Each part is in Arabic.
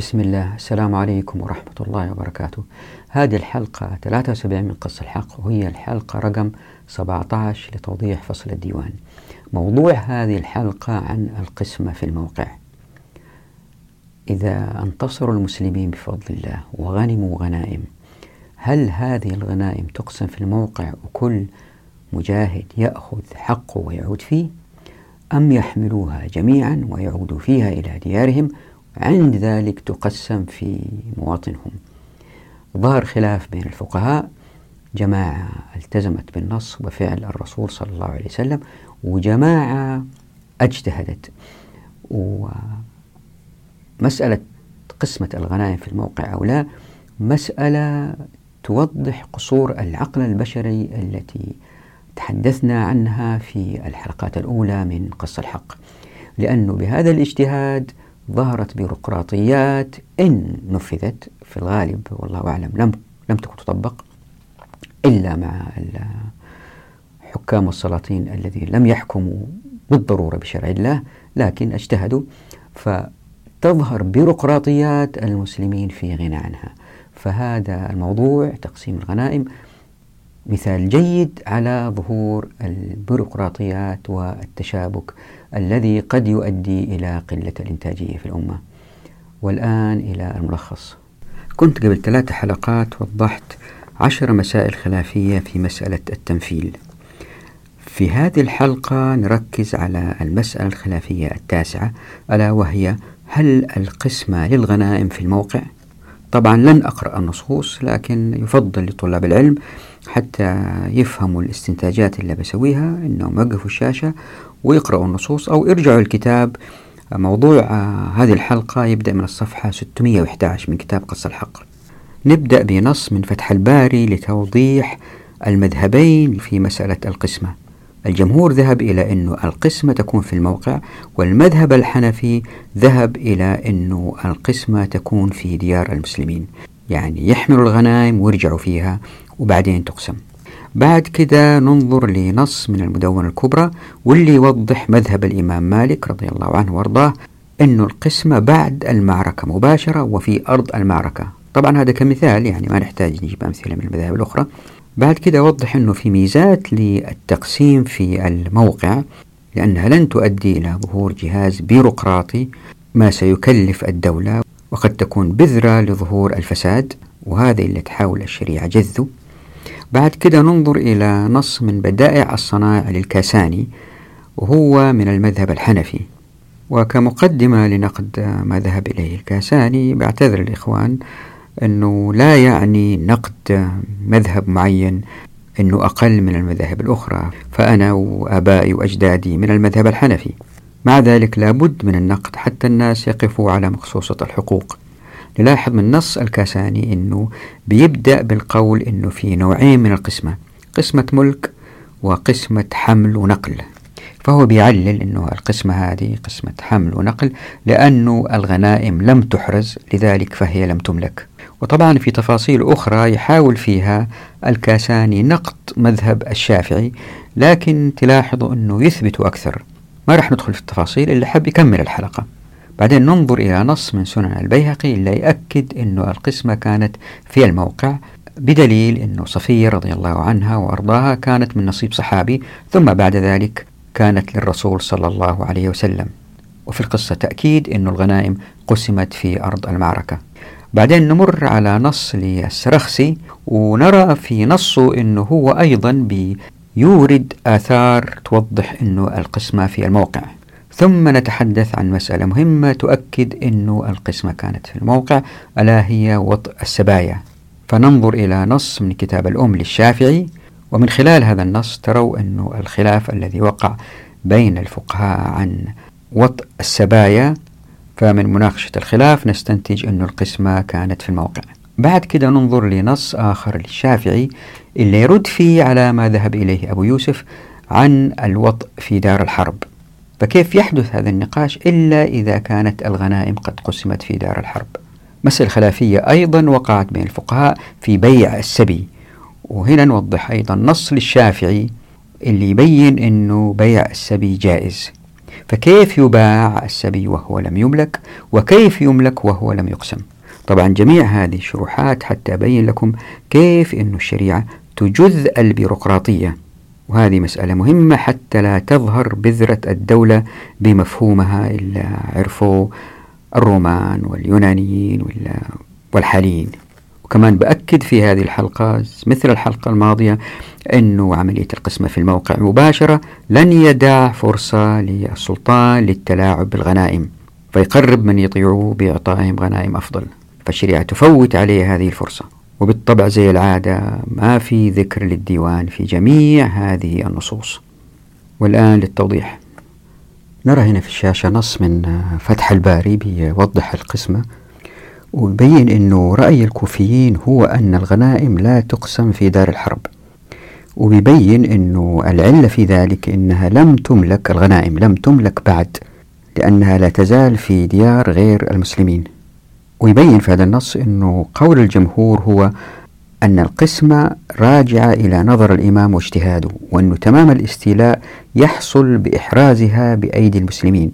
بسم الله. السلام عليكم ورحمة الله وبركاته. هذه الحلقة 73 من قص الحق وهي الحلقة رقم 17 لتوضيح فصل الديوان. موضوع هذه الحلقة عن القسمة في الموقع. إذا انتصروا المسلمين بفضل الله وغنموا غنائم هل هذه الغنائم تقسم في الموقع وكل مجاهد يأخذ حقه ويعود فيه؟ أم يحملوها جميعا ويعودوا فيها إلى ديارهم عند ذلك تقسم في مواطنهم. ظهر خلاف بين الفقهاء. جماعة التزمت بالنص وفعل الرسول صلى الله عليه وسلم وجماعة اجتهدت. ومسألة قسمة الغنائم في الموقع أو لا مسألة توضح قصور العقل البشري التي تحدثنا عنها في الحلقات الأولى من قص الحق. لأنه بهذا الاجتهاد ظهرت بيروقراطيات إن نفذت في الغالب والله أعلم لم لم تكن تطبق إلا مع حكام السلاطين الذين لم يحكموا بالضرورة بشرع الله لكن اجتهدوا فتظهر بيروقراطيات المسلمين في غنى عنها. فهذا الموضوع تقسيم الغنائم مثال جيد على ظهور البيروقراطيات والتشابك الذي قد يؤدي إلى قلة الإنتاجية في الأمة. والآن إلى الملخص. كنت قبل ثلاث حلقات وضحت عشر مسائل خلافية في مسألة التمثيل في هذه الحلقة نركز على المسألة الخلافية التاسعة ألا وهي هل القسمة للغنائم في الموقع؟ طبعا لن أقرأ النصوص لكن يفضل لطلاب العلم حتى يفهموا الاستنتاجات اللي بسويها إنهم يوقفوا الشاشة ويقرأوا النصوص أو يرجعوا الكتاب. موضوع آه، هذه الحلقة يبدأ من الصفحة 611 من كتاب قص الحق نبدأ بنص من فتح الباري لتوضيح المذهبين في مسألة القسمة. الجمهور ذهب إلى أن القسمة تكون في الموقع والمذهب الحنفي ذهب إلى أن القسمة تكون في ديار المسلمين. يعني يحملوا الغنائم ويرجعوا فيها وبعدين تقسم. بعد كده ننظر لنص من المدونة الكبرى واللي يوضح مذهب الإمام مالك رضي الله عنه وأرضاه أنه القسمة بعد المعركة مباشرة وفي أرض المعركة. طبعا هذا كمثال يعني ما نحتاج نجيب أمثلة من المذاهب الأخرى. بعد كده وضح أنه في ميزات للتقسيم في الموقع لأنها لن تؤدي إلى ظهور جهاز بيروقراطي ما سيكلف الدولة وقد تكون بذرة لظهور الفساد وهذا اللي تحاول الشريعة جذه بعد كده ننظر إلى نص من بدائع الصنائع للكاساني وهو من المذهب الحنفي. وكمقدمة لنقد ما ذهب إليه الكاساني بعتذر الإخوان أنه لا يعني نقد مذهب معين أنه أقل من المذاهب الأخرى. فأنا وآبائي وأجدادي من المذهب الحنفي. مع ذلك لابد من النقد حتى الناس يقفوا على مقصوصة الحقوق. نلاحظ من نص الكاساني أنه بيبدأ بالقول أنه في نوعين من القسمة قسمة ملك وقسمة حمل ونقل. فهو بيعلل أنه القسمة هذه قسمة حمل ونقل لأنه الغنائم لم تحرز لذلك فهي لم تملك. وطبعا في تفاصيل أخرى يحاول فيها الكاساني نقد مذهب الشافعي لكن تلاحظوا أنه يثبت أكثر. ما راح ندخل في التفاصيل اللي حب يكمل الحلقة. بعدين ننظر إلى نص من سنن البيهقي اللي يأكد أن القسمة كانت في الموقع بدليل أن صفية رضي الله عنها وأرضاها كانت من نصيب صحابي ثم بعد ذلك كانت للرسول صلى الله عليه وسلم. وفي القصة تأكيد أن الغنائم قسمت في أرض المعركة. بعدين نمر على نص للسرخسي ونرى في نصه أنه هو أيضا بيورد آثار توضح أنه القسمة في الموقع. ثم نتحدث عن مسألة مهمة تؤكد أن القسمة كانت في الموقع ألا هي وطء السبايا. فننظر إلى نص من كتاب الأم للشافعي ومن خلال هذا النص تروا أن الخلاف الذي وقع بين الفقهاء عن وطء السبايا فمن مناقشة الخلاف نستنتج أن القسمة كانت في الموقع. بعد كده ننظر لنص آخر للشافعي اللي يرد فيه على ما ذهب إليه أبو يوسف عن الوطء في دار الحرب. فكيف يحدث هذا النقاش إلا إذا كانت الغنائم قد قسمت في دار الحرب؟ مسألة خلافية أيضا وقعت بين الفقهاء في بيع السبي. وهنا نوضح أيضا نص للشافعي اللي يبين أنه بيع السبي جائز. فكيف يباع السبي وهو لم يملك؟ وكيف يملك وهو لم يقسم؟ طبعا جميع هذه الشروحات حتى أبين لكم كيف أن الشريعة تجذ البيروقراطية. وهذه مسألة مهمة حتى لا تظهر بذرة الدولة بمفهومها إلا عرفوا الرومان واليونانيين والحاليين. وكمان بأكد في هذه الحلقة مثل الحلقة الماضية أنه عملية القسمة في الموقع مباشرة لن يدع فرصة للسلطان للتلاعب بالغنائم فيقرب من يطيعوه بإعطائهم غنائم أفضل فالشريعة تفوت عليه هذه الفرصة. وبالطبع زي العادة ما في ذكر للديوان في جميع هذه النصوص. والآن للتوضيح. نرى هنا في الشاشة نص من فتح الباري بيوضح القسمة. ويبين أنه رأي الكوفيين هو أن الغنائم لا تقسم في دار الحرب. وبيبين أنه العلة في ذلك أنها لم تملك الغنائم لم تملك بعد لأنها لا تزال في ديار غير المسلمين. ويبين في هذا النص أنه قول الجمهور هو أن القسمة راجعة إلى نظر الإمام واجتهاده وأنه تمام الاستيلاء يحصل بإحرازها بأيدي المسلمين.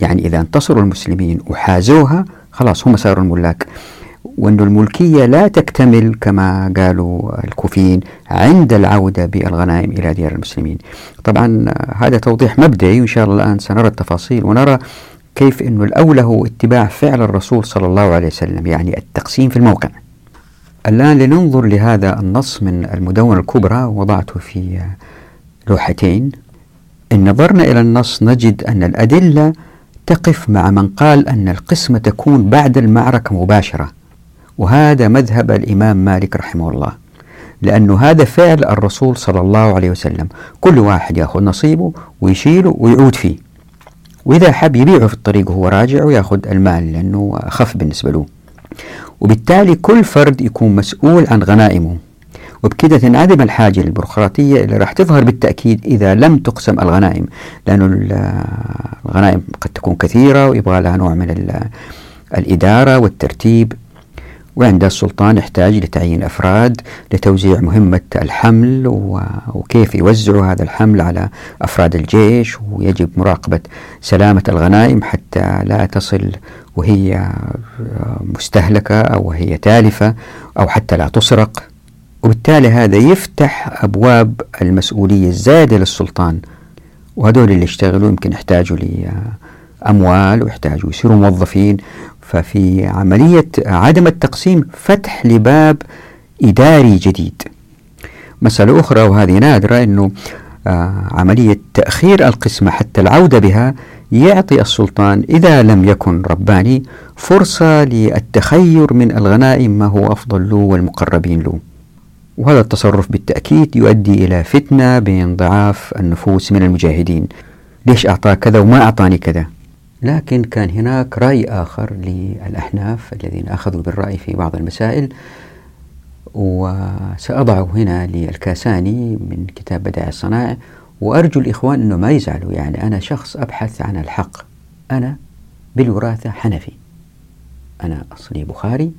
يعني إذا انتصروا المسلمين وحازوها خلاص هم صاروا الملاك. وأن الملكية لا تكتمل كما قالوا الكوفيين عند العودة بالغنائم إلى ديار المسلمين. طبعا هذا توضيح مبدئي وإن شاء الله الآن سنرى التفاصيل ونرى كيف أنه الأولى هو اتباع فعل الرسول صلى الله عليه وسلم يعني التقسيم في الموقع. الآن لننظر لهذا النص من المدونة الكبرى وضعته في لوحتين. إن نظرنا إلى النص نجد أن الأدلة تقف مع من قال أن القسمة تكون بعد المعركة مباشرة. وهذا مذهب الإمام مالك رحمه الله. لأنه هذا فعل الرسول صلى الله عليه وسلم. كل واحد يأخذ نصيبه ويشيله ويعود فيه. وإذا حب يبيعه في الطريق وهو راجع ويأخذ المال لأنه أخف بالنسبة له. وبالتالي كل فرد يكون مسؤول عن غنائمه. وبكده تنعدم الحاجة للبيروقراطية اللي راح تظهر بالتأكيد إذا لم تقسم الغنائم لأنه الغنائم قد تكون كثيرة ويبغى لها نوع من الإدارة والترتيب. وعند السلطان يحتاج لتعيين أفراد لتوزيع مهمة الحمل وكيف يوزعوا هذا الحمل على أفراد الجيش ويجب مراقبة سلامة الغنائم حتى لا تصل وهي مستهلكة أو وهي تالفة أو حتى لا تسرق. وبالتالي هذا يفتح أبواب المسؤولية الزائدة للسلطان. وهذول اللي يشتغلوا يمكن يحتاجوا لأموال ويحتاجوا يصيروا موظفين. ففي عملية عدم التقسيم فتح لباب إداري جديد. مسألة أخرى وهذه نادرة أنه آه، عملية تأخير القسمة حتى العودة بها يعطي السلطان إذا لم يكن رباني فرصة للتخير من الغنائم ما هو أفضل له والمقربين له. وهذا التصرف بالتأكيد يؤدي إلى فتنة بين ضعاف النفوس من المجاهدين. ليش أعطاه كذا وما أعطاني كذا؟ لكن كان هناك رأي آخر للأحناف الذين أخذوا بالرأي في بعض المسائل وسأضعه هنا للكاساني من كتاب بدائع الصنائع وأرجو الإخوان أنه ما يزعلوا يعني أنا شخص أبحث عن الحق. أنا بالوراثة حنفي. أنا أصلي بخاري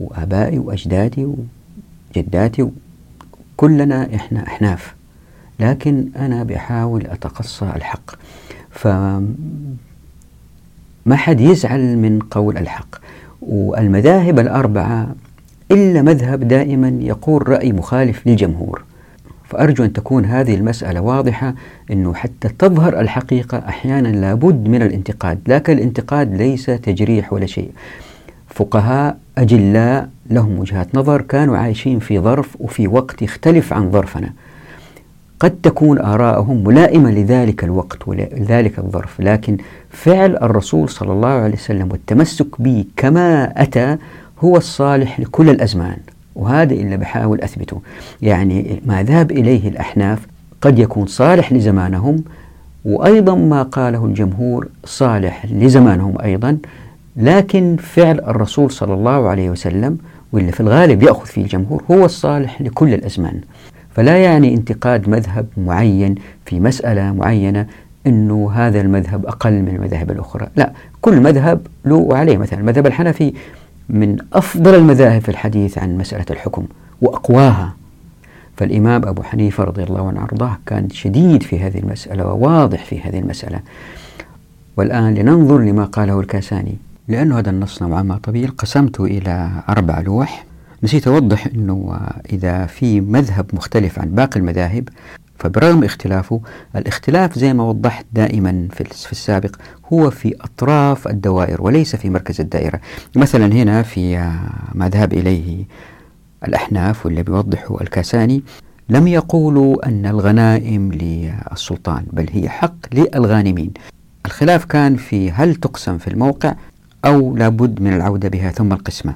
وآبائي وأجدادي وجداتي كلنا إحنا أحناف. لكن أنا بحاول أتقصى الحق. ف ما حد يزعل من قول الحق. والمذاهب الأربعة إلا مذهب دائما يقول رأي مخالف للجمهور. فأرجو أن تكون هذه المسألة واضحة أنه حتى تظهر الحقيقة أحيانا لابد من الانتقاد. لكن الانتقاد ليس تجريح ولا شيء. فقهاء أجلاء لهم وجهات نظر كانوا عايشين في ظرف وفي وقت يختلف عن ظرفنا. قد تكون آراءهم ملائمة لذلك الوقت ولذلك الظرف لكن فعل الرسول صلى الله عليه وسلم والتمسك به كما أتى هو الصالح لكل الأزمان. وهذا اللي بحاول أثبته. يعني ما ذهب إليه الأحناف قد يكون صالح لزمانهم وأيضا ما قاله الجمهور صالح لزمانهم أيضا لكن فعل الرسول صلى الله عليه وسلم واللي في الغالب يأخذ فيه الجمهور هو الصالح لكل الأزمان. فلا يعني انتقاد مذهب معين في مسألة معينة أنه هذا المذهب أقل من المذاهب الأخرى. لا كل مذهب له وعليه مثلا المذهب الحنفي من أفضل المذاهب في الحديث عن مسألة الحكم وأقواها. فالإمام أبو حنيفة رضي الله عنه وأرضاه كان شديد في هذه المسألة وواضح في هذه المسألة. والآن لننظر لما قاله الكاساني. لأن هذا النص نوعا ما طويل. قسمته إلى أربع لوح. نسيت أوضح أنه إذا في مذهب مختلف عن باقي المذاهب فبرغم اختلافه الاختلاف زي ما وضحت دائما في السابق هو في أطراف الدوائر وليس في مركز الدائرة. مثلا هنا في ما ذهب إليه الأحناف واللي بيوضحه الكاساني لم يقولوا أن الغنائم للسلطان بل هي حق للغانمين. الخلاف كان في هل تقسم في الموقع؟ أو لابد من العودة بها ثم القسمة.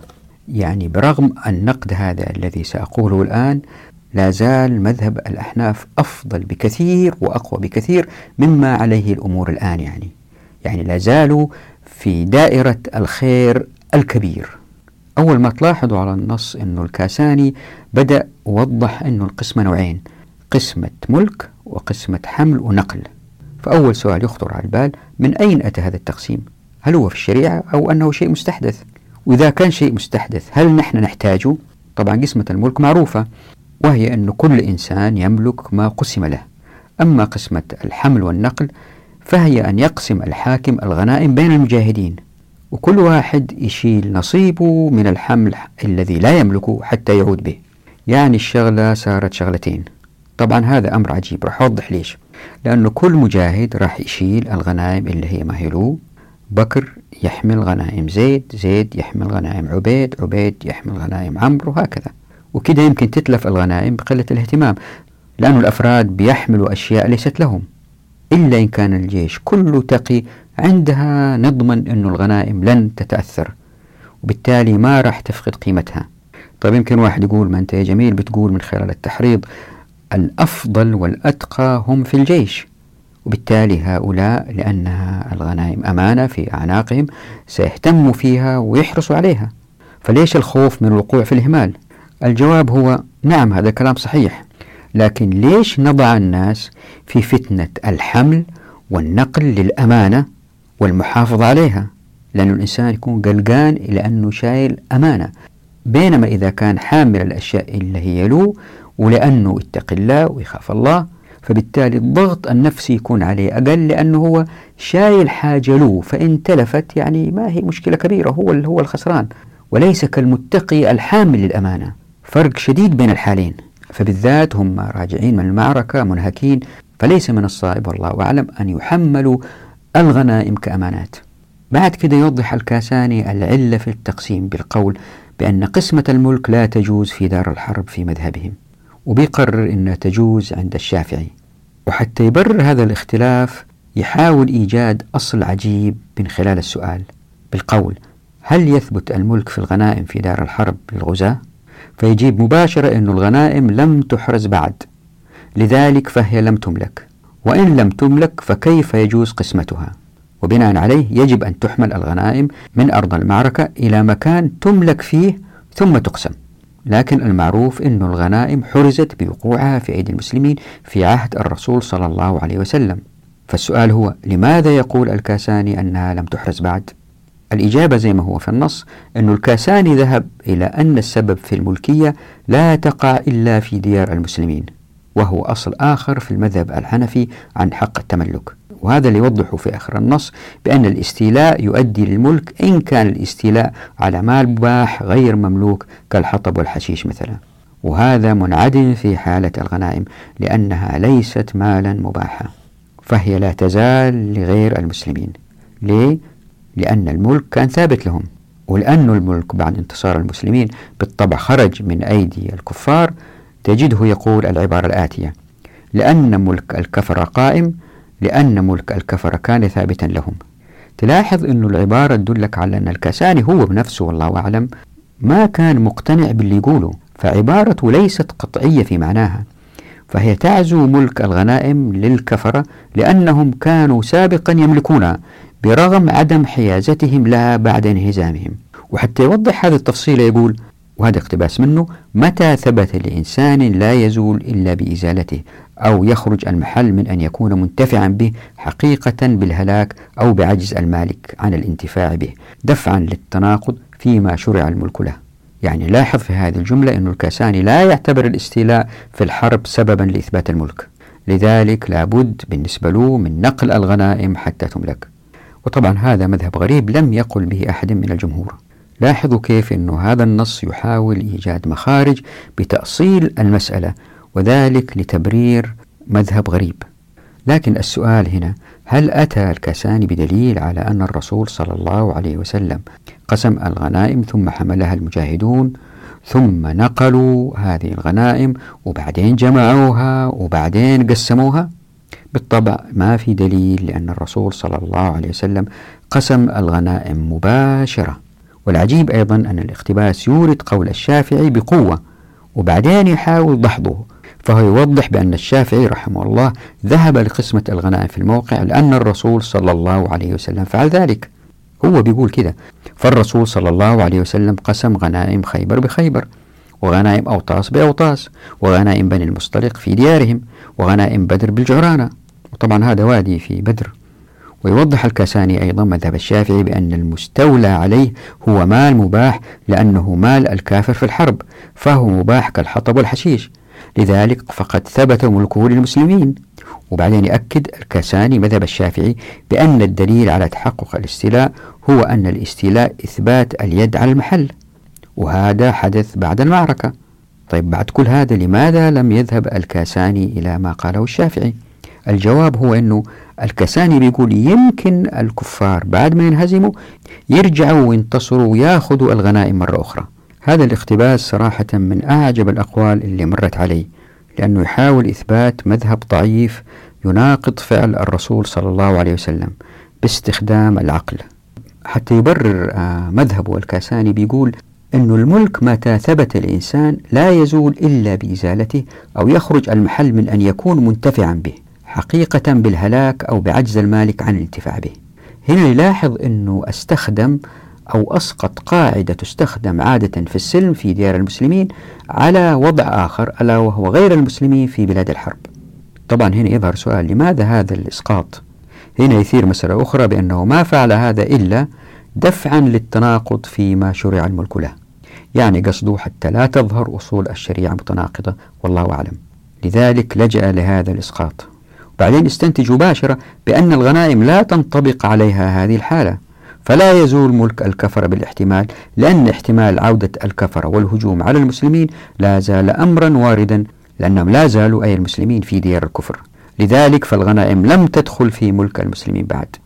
يعني برغم النقد هذا الذي سأقوله الآن لا زال مذهب الأحناف أفضل بكثير وأقوى بكثير مما عليه الأمور الآن يعني. يعني لا زالوا في دائرة الخير الكبير. أول ما تلاحظوا على النص أنه الكاساني بدأ وضح أنه القسمة نوعين قسمة ملك وقسمة حمل ونقل. فأول سؤال يخطر على البال من أين أتى هذا التقسيم؟ هل هو في الشريعة أو أنه شيء مستحدث؟ وإذا كان شيء مستحدث هل نحن نحتاجه طبعا قسمة الملك معروفة وهي أن كل إنسان يملك ما قسم له. أما قسمة الحمل والنقل فهي أن يقسم الحاكم الغنائم بين المجاهدين وكل واحد يشيل نصيبه من الحمل الذي لا يملكه حتى يعود به. يعني الشغلة صارت شغلتين. طبعا هذا أمر عجيب راح أوضح ليش. لأنه كل مجاهد راح يشيل الغنائم اللي هي مهلوه بكر يحمل غنائم زيد زيد يحمل غنائم عبيد عبيد يحمل غنائم عمرو وهكذا. وكده يمكن تتلف الغنائم بقلة الاهتمام لأن الأفراد بيحملوا أشياء ليست لهم. إلا إن كان الجيش كله تقي عندها نضمن أن الغنائم لن تتأثر وبالتالي ما راح تفقد قيمتها. طيب يمكن واحد يقول ما أنت يا جميل بتقول من خلال التحريض الأفضل والأتقى هم في الجيش. وبالتالي هؤلاء لأنها الغنائم أمانة في أعناقهم سيهتموا فيها ويحرصوا عليها. فليش الخوف من الوقوع في الإهمال؟ الجواب هو نعم هذا كلام صحيح. لكن ليش نضع الناس في فتنة الحمل والنقل للأمانة والمحافظة عليها؟ لأن الإنسان يكون قلقان إلى أنه شايل أمانة بينما إذا كان حامل الأشياء اللي هي له ولأنه اتق الله ويخاف الله فبالتالي الضغط النفسي يكون عليه. أقل لأنه هو شايل حاجة له فإن تلفت يعني ما هي مشكلة كبيرة هو هو الخسران. وليس كالمتقي الحامل للأمانة. فرق شديد بين الحالين. فبالذات هم راجعين من المعركة منهكين. فليس من الصائب والله أعلم أن يحملوا الغنائم كأمانات. بعد كده يوضح الكاساني العلة في التقسيم بالقول بأن قسمة الملك لا تجوز في دار الحرب في مذهبهم. وبيقرر أنها تجوز عند الشافعي. وحتى يبرر هذا الاختلاف يحاول إيجاد أصل عجيب من خلال السؤال. بالقول هل يثبت الملك في الغنائم في دار الحرب للغزاة؟ فيجيب مباشرة أن الغنائم لم تحرز بعد. لذلك فهي لم تملك. وإن لم تملك فكيف يجوز قسمتها؟ وبناء عليه يجب أن تحمل الغنائم من أرض المعركة إلى مكان تملك فيه ثم تقسم. لكن المعروف أن الغنائم حرزت بوقوعها في أيدي المسلمين في عهد الرسول صلى الله عليه وسلم فالسؤال هو لماذا يقول الكاساني أنها لم تحرز بعد؟ الإجابة زي ما هو في النص أن الكاساني ذهب إلى أن السبب في الملكية لا تقع إلا في ديار المسلمين وهو أصل آخر في المذهب الحنفي عن حق التملك وهذا اللي يوضحه في آخر النص بأن الاستيلاء يؤدي للملك إن كان الاستيلاء على مال مباح غير مملوك كالحطب والحشيش مثلا. وهذا منعدم في حالة الغنائم لأنها ليست مالا مباحا فهي لا تزال لغير المسلمين. ليه؟ لأن الملك كان ثابت لهم. ولأن الملك بعد انتصار المسلمين بالطبع خرج من أيدي الكفار تجده يقول العبارة الآتية لأن ملك الكفر قائم لأن ملك الكفر كان ثابتا لهم. تلاحظ أن العبارة تدلك على أن الكساني هو بنفسه والله أعلم. ما كان مقتنع باللي يقوله فعبارته ليست قطعية في معناها. فهي تعزو ملك الغنائم للكفرة لأنهم كانوا سابقا يملكونها برغم عدم حيازتهم لها بعد انهزامهم. وحتى يوضح هذا التفصيل يقول وهذا اقتباس منه متى ثبت لإنسان لا يزول إلا بإزالته أو يخرج المحل من أن يكون منتفعا به حقيقة بالهلاك أو بعجز المالك عن الانتفاع به دفعا للتناقض فيما شرع الملك له. يعني لاحظ في هذه الجملة أن الكاساني لا يعتبر الاستيلاء في الحرب سببا لإثبات الملك. لذلك لابد بالنسبة له من نقل الغنائم حتى تملك. وطبعا هذا مذهب غريب لم يقل به أحد من الجمهور. لاحظوا كيف أن هذا النص يحاول إيجاد مخارج بتأصيل المسألة وذلك لتبرير مذهب غريب. لكن السؤال هنا هل أتى الكاساني بدليل على أن الرسول صلى الله عليه وسلم قسم الغنائم ثم حملها المجاهدون ثم نقلوا هذه الغنائم وبعدين جمعوها وبعدين قسموها؟ بالطبع ما في دليل لأن الرسول صلى الله عليه وسلم قسم الغنائم مباشرة. والعجيب أيضا أن الاقتباس يورد قول الشافعي بقوة وبعدين يحاول دحضه فهو يوضح بأن الشافعي رحمه الله ذهب لقسمة الغنائم في الموقع لأن الرسول صلى الله عليه وسلم فعل ذلك. هو بيقول كده فالرسول صلى الله عليه وسلم قسم غنائم خيبر بخيبر وغنائم أوطاس بأوطاس وغنائم بني المصطلق في ديارهم وغنائم بدر بالجعرانة. وطبعا هذا وادي في بدر. ويوضح الكاساني أيضا مذهب الشافعي بأن المستولى عليه هو مال مباح لأنه مال الكافر في الحرب فهو مباح كالحطب والحشيش. لذلك فقد ثبت ملكه للمسلمين. وبعدين يأكد الكاساني مذهب الشافعي بأن الدليل على تحقق الاستيلاء هو أن الاستيلاء إثبات اليد على المحل وهذا حدث بعد المعركة. طيب بعد كل هذا لماذا لم يذهب الكاساني إلى ما قاله الشافعي؟ الجواب هو أنه الكساني بيقول يمكن الكفار بعد ما ينهزموا يرجعوا وينتصروا وياخذوا الغنائم مرة أخرى. هذا الاقتباس صراحة من أعجب الأقوال اللي مرت علي لأنه يحاول إثبات مذهب ضعيف يناقض فعل الرسول صلى الله عليه وسلم باستخدام العقل. حتى يبرر آه، مذهبه الكاساني بيقول أن الملك متى ثبت الإنسان لا يزول إلا بإزالته أو يخرج المحل من أن يكون منتفعا به. حقيقة بالهلاك أو بعجز المالك عن الانتفاع به. هنا نلاحظ أنه أستخدم أو أسقط قاعدة تستخدم عادة في السلم في ديار المسلمين على وضع آخر ألا وهو غير المسلمين في بلاد الحرب. طبعا هنا يظهر سؤال لماذا هذا الإسقاط؟ هنا يثير مسألة أخرى بأنه ما فعل هذا إلا دفعا للتناقض فيما شرع الملك له. يعني قصده حتى لا تظهر أصول الشريعة متناقضة والله أعلم. لذلك لجأ لهذا الإسقاط. بعدين استنتج مباشرة بأن الغنائم لا تنطبق عليها هذه الحالة. فلا يزول ملك الكفر بالاحتمال لأن احتمال عودة الكفر والهجوم على المسلمين لا زال أمرا واردا لأنهم لا زالوا أي المسلمين في ديار الكفر. لذلك فالغنائم لم تدخل في ملك المسلمين بعد.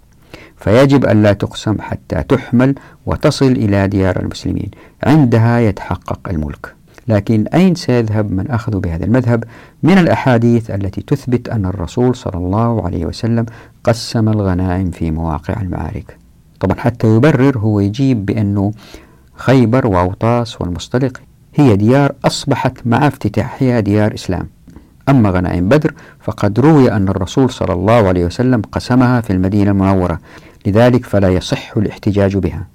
فيجب أن لا تقسم حتى تحمل وتصل إلى ديار المسلمين. عندها يتحقق الملك. لكن أين سيذهب من أخذ بهذا المذهب من الأحاديث التي تثبت أن الرسول صلى الله عليه وسلم قسم الغنائم في مواقع المعارك؟ طبعا حتى يبرر هو يجيب بأنه خيبر وأوطاس والمصطلق هي ديار أصبحت مع افتتاحها ديار إسلام. أما غنائم بدر فقد روي أن الرسول صلى الله عليه وسلم قسمها في المدينة المنورة لذلك فلا يصح الاحتجاج بها.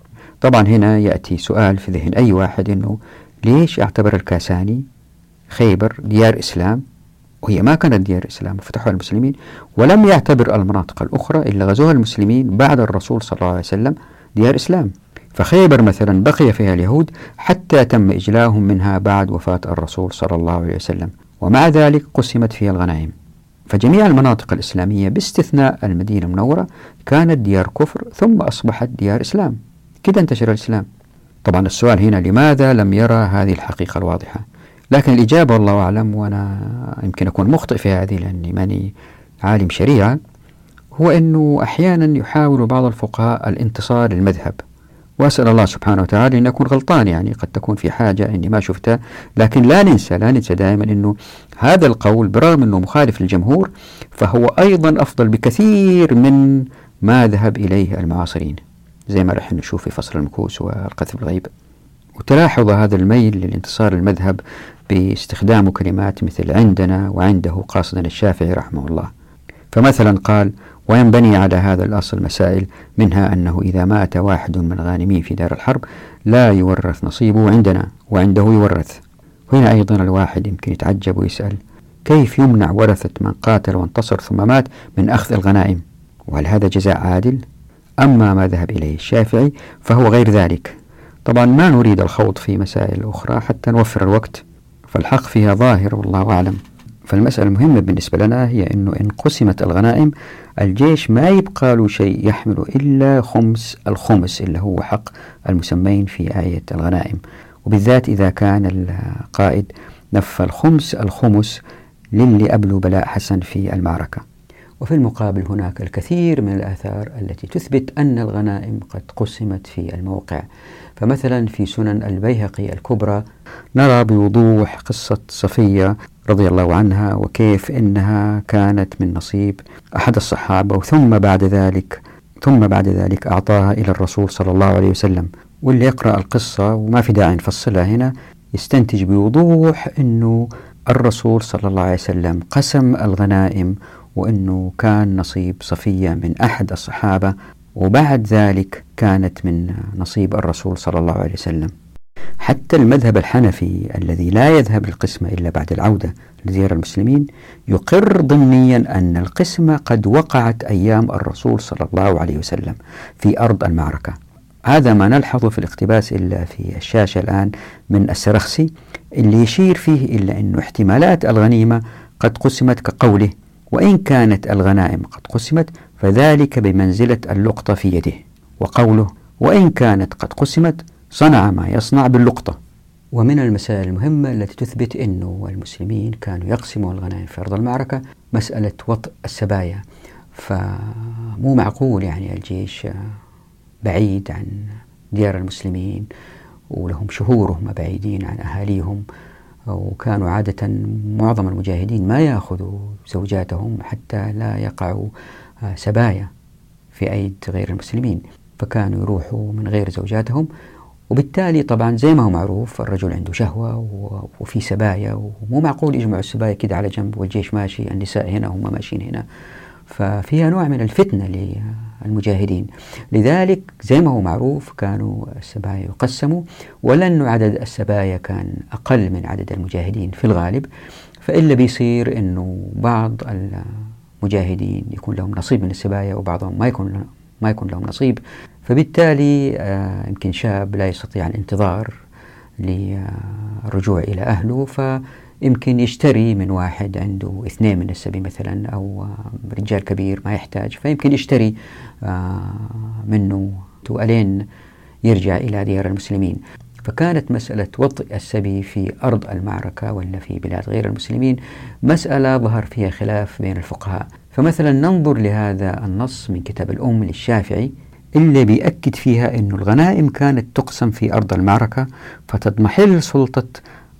طبعا هنا يأتي سؤال في ذهن أي واحد أنه ليش أعتبر الكاساني خيبر ديار إسلام؟ وهي ما كانت ديار إسلام فتحوها المسلمين ولم يعتبر المناطق الأخرى اللي غزوها المسلمين بعد الرسول صلى الله عليه وسلم ديار إسلام. فخيبر مثلا بقي فيها اليهود حتى تم إجلاهم منها بعد وفاة الرسول صلى الله عليه وسلم ومع ذلك قسمت فيها الغنائم. فجميع المناطق الإسلامية باستثناء المدينة المنورة كانت ديار كفر ثم أصبحت ديار إسلام. كده انتشر الإسلام. طبعا السؤال هنا لماذا لم يرى هذه الحقيقة الواضحة؟ لكن الإجابة والله أعلم وأنا يمكن أكون مخطئ في هذه لأني ماني عالم شريعة هو أنه أحيانا يحاول بعض الفقهاء الانتصار للمذهب. وأسأل الله سبحانه وتعالى أن أكون غلطان يعني قد تكون في حاجة أني ما شفتها لكن لا ننسى لا ننسى دائما أنه هذا القول برغم أنه مخالف للجمهور فهو أيضا أفضل بكثير من ما ذهب إليه المعاصرين. زي ما رح نشوف في فصل المكوس والقذف الغيب وتلاحظ هذا الميل للانتصار المذهب باستخدام كلمات مثل عندنا وعنده قاصدا الشافعي رحمه الله. فمثلا قال وينبني على هذا الأصل مسائل منها أنه إذا مات واحد من الغانمين في دار الحرب لا يورث نصيبه عندنا وعنده يورث. هنا أيضا الواحد يمكن يتعجب ويسأل كيف يمنع ورثة من قاتل وانتصر ثم مات من أخذ الغنائم؟ وهل هذا جزاء عادل؟ أما ما ذهب إليه الشافعي فهو غير ذلك. طبعا ما نريد الخوض في مسائل أخرى حتى نوفر الوقت فالحق فيها ظاهر والله أعلم. فالمسألة المهمة بالنسبة لنا هي أنه إن قسمت الغنائم الجيش ما يبقى له شيء يحمله إلا خمس الخمس اللي هو حق المسمين في آية الغنائم. وبالذات إذا كان القائد نفى الخمس الخمس للي أبلوا بلاء حسن في المعركة. وفي المقابل هناك الكثير من الآثار التي تثبت أن الغنائم قد قسمت في الموقع. فمثلا في سنن البيهقي الكبرى نرى بوضوح قصة صفية رضي الله عنها وكيف إنها كانت من نصيب أحد الصحابة ثم بعد ذلك ثم بعد ذلك أعطاها إلى الرسول صلى الله عليه وسلم. واللي يقرأ القصة وما في داعي نفصلها هنا يستنتج بوضوح إنه الرسول صلى الله عليه وسلم قسم الغنائم وإنه كان نصيب صفية من أحد الصحابة وبعد ذلك كانت من نصيب الرسول صلى الله عليه وسلم. حتى المذهب الحنفي الذي لا يذهب للقسمة إلا بعد العودة لزيارة المسلمين يقر ضمنيا أن القسمة قد وقعت أيام الرسول صلى الله عليه وسلم في أرض المعركة. هذا ما نلحظه في الاقتباس إلا في الشاشة الآن من السرخسي اللي يشير فيه إلا أن احتمالات الغنيمة قد قسمت كقوله وإن كانت الغنائم قد قسمت فذلك بمنزلة اللقطة في يده. وقوله وإن كانت قد قسمت صنع ما يصنع باللقطة. ومن المسائل المهمة التي تثبت أنه المسلمين كانوا يقسموا الغنائم في أرض المعركة مسألة وطء السبايا. فمو معقول يعني الجيش بعيد عن ديار المسلمين ولهم شهور هم بعيدين عن أهاليهم. وكانوا عادة معظم المجاهدين ما يأخذوا زوجاتهم حتى لا يقعوا سبايا في أيد غير المسلمين فكانوا يروحوا من غير زوجاتهم. وبالتالي طبعا زي ما هو معروف الرجل عنده شهوة وفي سبايا ومو معقول يجمعوا السبايا كده على جنب والجيش ماشي النساء هنا وهم ماشيين هنا. ففيها نوع من الفتنة للمجاهدين لذلك زي ما هو معروف كانوا السبايا يقسموا ولأنه عدد السبايا كان أقل من عدد المجاهدين في الغالب فإلا بيصير أنه بعض المجاهدين يكون لهم نصيب من السبايا وبعضهم ما يكون ما يكون لهم نصيب. فبالتالي آه، يمكن شاب لا يستطيع الانتظار للرجوع إلى أهله فيمكن يشتري من واحد عنده اثنين من السبي مثلا أو رجال كبير ما يحتاج فيمكن يشتري آه، منه. ألين يرجع إلى ديار المسلمين. فكانت مسألة وطئ السبي في أرض المعركة ولا في بلاد غير المسلمين مسألة ظهر فيها خلاف بين الفقهاء. فمثلا ننظر لهذا النص من كتاب الأم للشافعي اللي بيأكد فيها أن الغنائم كانت تقسم في أرض المعركة فتضمحل سلطة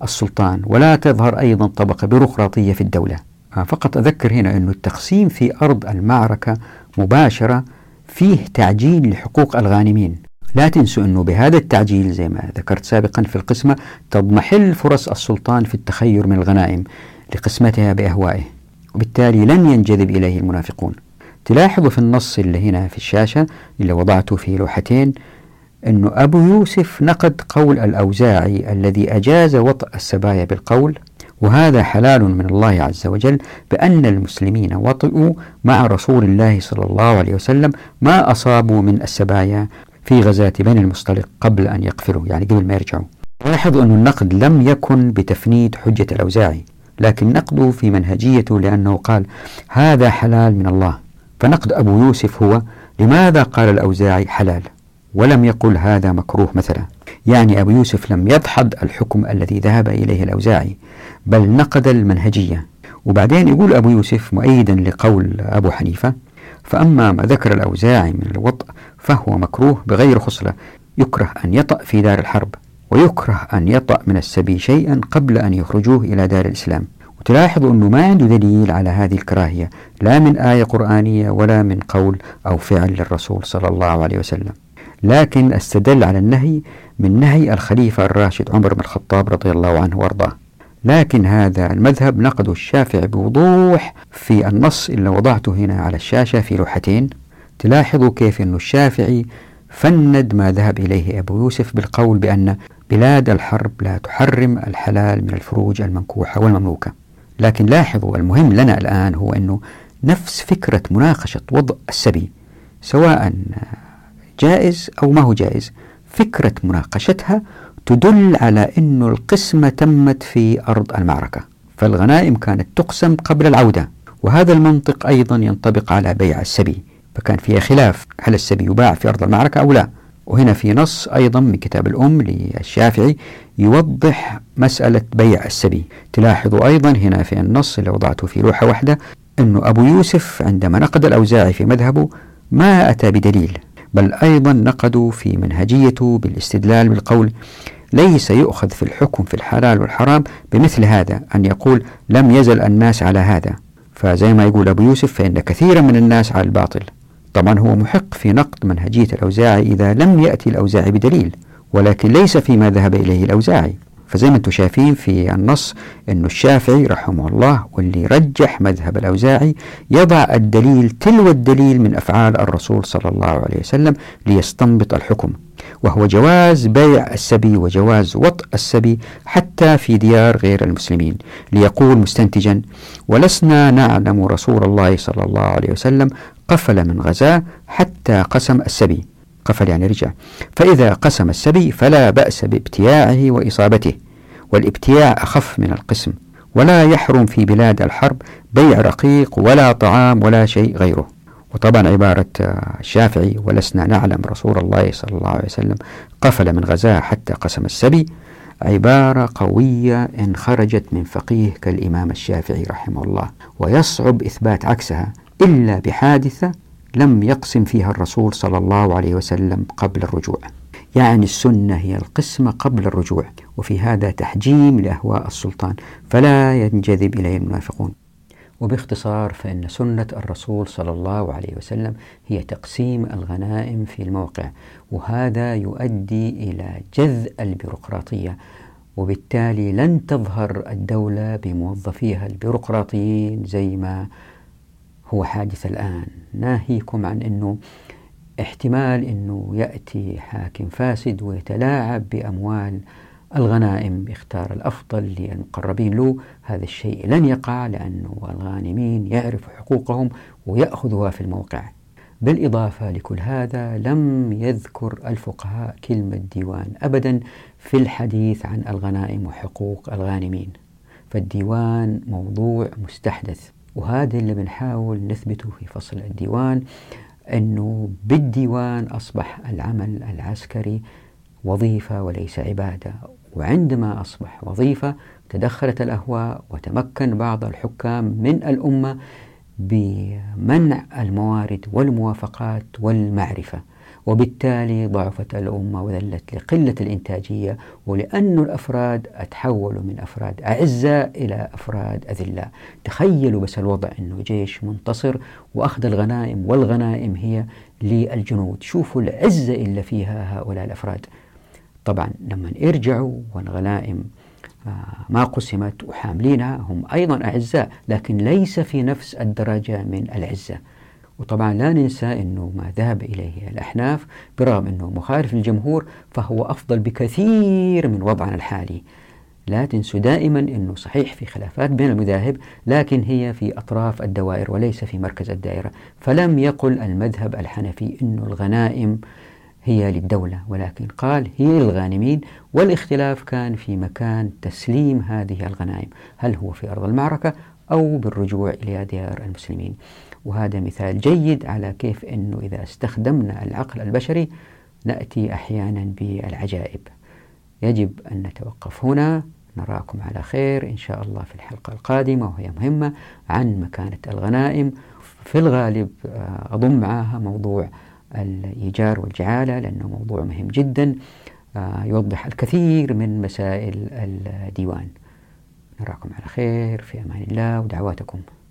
السلطان. ولا تظهر أيضا طبقة بيروقراطية في الدولة. آه، فقط أذكر هنا أن التقسيم في أرض المعركة مباشرة فيه تعجيل لحقوق الغانمين. لا تنسوا أنه بهذا التعجيل زي ما ذكرت سابقا في القسمة تضمحل فرص السلطان في التخير من الغنائم لقسمتها بأهوائه. وبالتالي لن ينجذب إليه المنافقون. تلاحظوا في النص اللي هنا في الشاشة اللي وضعته في لوحتين أنه أبو يوسف نقد قول الأوزاعي الذي أجاز وطأ السبايا بالقول وهذا حلال من الله عز وجل بأن المسلمين وطئوا مع رسول الله صلى الله عليه وسلم ما أصابوا من السبايا في غزاة بني المصطلق قبل أن يقفلوا يعني قبل ما يرجعوا. لاحظوا أن النقد لم يكن بتفنيد حجة الأوزاعي لكن نقده في منهجيته لأنه قال هذا حلال من الله فنقد أبو يوسف هو لماذا قال الأوزاعي حلال؟ ولم يقل هذا مكروه مثلا. يعني أبو يوسف لم يدحض الحكم الذي ذهب إليه الأوزاعي بل نقد المنهجية. وبعدين يقول أبو يوسف مؤيدا لقول أبو حنيفة فأما ما ذكر الأوزاعي من الوطء فهو مكروه بغير خصلة. يكره أن يطأ في دار الحرب ويكره أن يطأ من السبي شيئا قبل أن يخرجوه إلى دار الإسلام. وتلاحظ أنه ما عنده دليل على هذه الكراهية لا من آية قرآنية ولا من قول أو فعل للرسول صلى الله عليه وسلم. لكن استدل على النهي من نهي الخليفة الراشد عمر بن الخطاب رضي الله عنه وأرضاه. لكن هذا المذهب نقده الشافعي بوضوح في النص اللي وضعته هنا على الشاشة في لوحتين. تلاحظوا كيف أن الشافعي فند ما ذهب إليه أبو يوسف بالقول بأن بلاد الحرب لا تحرم الحلال من الفروج المنكوحة والمملوكة. لكن لاحظوا المهم لنا الآن هو أنه نفس فكرة مناقشة وضع السبي سواء جائز أو ما هو جائز. فكرة مناقشتها تدل على أن القسمة تمت في أرض المعركة فالغنائم كانت تقسم قبل العودة وهذا المنطق أيضا ينطبق على بيع السبي فكان فيها خلاف هل السبي يباع في أرض المعركة أو لا. وهنا في نص أيضا من كتاب الأم للشافعي يوضح مسألة بيع السبي. تلاحظوا أيضا هنا في النص اللي وضعته في لوحة واحدة أن أبو يوسف عندما نقد الأوزاعي في مذهبه ما أتى بدليل. بل أيضا نقدوا في منهجيته بالاستدلال بالقول ليس يؤخذ في الحكم في الحلال والحرام بمثل هذا أن يقول لم يزل الناس على هذا. فزي ما يقول أبو يوسف فإن كثيرا من الناس على الباطل. طبعا هو محق في نقد منهجية الأوزاعي إذا لم يأتي الأوزاعي بدليل ولكن ليس فيما ذهب إليه الأوزاعي. فزي ما أنتم شايفين في النص إنه الشافعي رحمه الله واللي رجح مذهب الأوزاعي يضع الدليل تلو الدليل من أفعال الرسول صلى الله عليه وسلم ليستنبط الحكم وهو جواز بيع السبي وجواز وطء السبي حتى في ديار غير المسلمين ليقول مستنتجا ولسنا نعلم رسول الله صلى الله عليه وسلم قفل من غزاة حتى قسم السبي. قفل يعني رجع فإذا قسم السبي فلا بأس بابتياعه وإصابته والابتياع أخف من القسم ولا يحرم في بلاد الحرب بيع رقيق ولا طعام ولا شيء غيره. وطبعا عبارة الشافعي ولسنا نعلم رسول الله صلى الله عليه وسلم قفل من غزاة حتى قسم السبي عبارة قوية إن خرجت من فقيه كالإمام الشافعي رحمه الله ويصعب إثبات عكسها إلا بحادثة لم يقسم فيها الرسول صلى الله عليه وسلم قبل الرجوع. يعني السنة هي القسمة قبل الرجوع وفي هذا تحجيم لأهواء السلطان فلا ينجذب إليه المنافقون. وباختصار فإن سنة الرسول صلى الله عليه وسلم هي تقسيم الغنائم في الموقع وهذا يؤدي إلى جذ البيروقراطية وبالتالي لن تظهر الدولة بموظفيها البيروقراطيين زي ما هو حادث الآن. ناهيكم عن أنه احتمال أنه يأتي حاكم فاسد ويتلاعب بأموال الغنائم يختار الأفضل للمقربين له. هذا الشيء لن يقع لأنه الغانمين يعرفوا حقوقهم ويأخذها في الموقع. بالإضافة لكل هذا لم يذكر الفقهاء كلمة ديوان أبدا في الحديث عن الغنائم وحقوق الغانمين. فالديوان موضوع مستحدث. وهذا اللي بنحاول نثبته في فصل الديوان أنه بالديوان أصبح العمل العسكري وظيفة وليس عبادة. وعندما أصبح وظيفة تدخلت الأهواء وتمكن بعض الحكام من الأمة بمنع الموارد والموافقات والمعرفة. وبالتالي ضعفت الأمة وذلت لقلة الإنتاجية ولأن الأفراد أتحولوا من أفراد أعزاء إلى أفراد أذلاء تخيلوا بس الوضع أنه جيش منتصر وأخذ الغنائم والغنائم هي للجنود. شوفوا العزة اللي فيها هؤلاء الأفراد. طبعا لما يرجعوا والغنائم آه، ما قسمت وحاملينها هم أيضا أعزاء لكن ليس في نفس الدرجة من العزة. وطبعا لا ننسى أنه ما ذهب إليه الأحناف برغم أنه مخالف للجمهور فهو أفضل بكثير من وضعنا الحالي. لا تنسوا دائما أنه صحيح في خلافات بين المذاهب لكن هي في أطراف الدوائر وليس في مركز الدائرة. فلم يقل المذهب الحنفي أن الغنائم هي للدولة ولكن قال هي للغانمين والاختلاف كان في مكان تسليم هذه الغنائم هل هو في أرض المعركة أو بالرجوع إلى ديار المسلمين. وهذا مثال جيد على كيف أنه إذا استخدمنا العقل البشري نأتي أحيانا بالعجائب. يجب أن نتوقف هنا. نراكم على خير إن شاء الله في الحلقة القادمة وهي مهمة عن مكانة الغنائم. في الغالب آه، أضم معها موضوع الإيجار والجعالة لأنه موضوع مهم جدا آه، يوضح الكثير من مسائل الديوان. نراكم على خير في أمان الله ودعواتكم.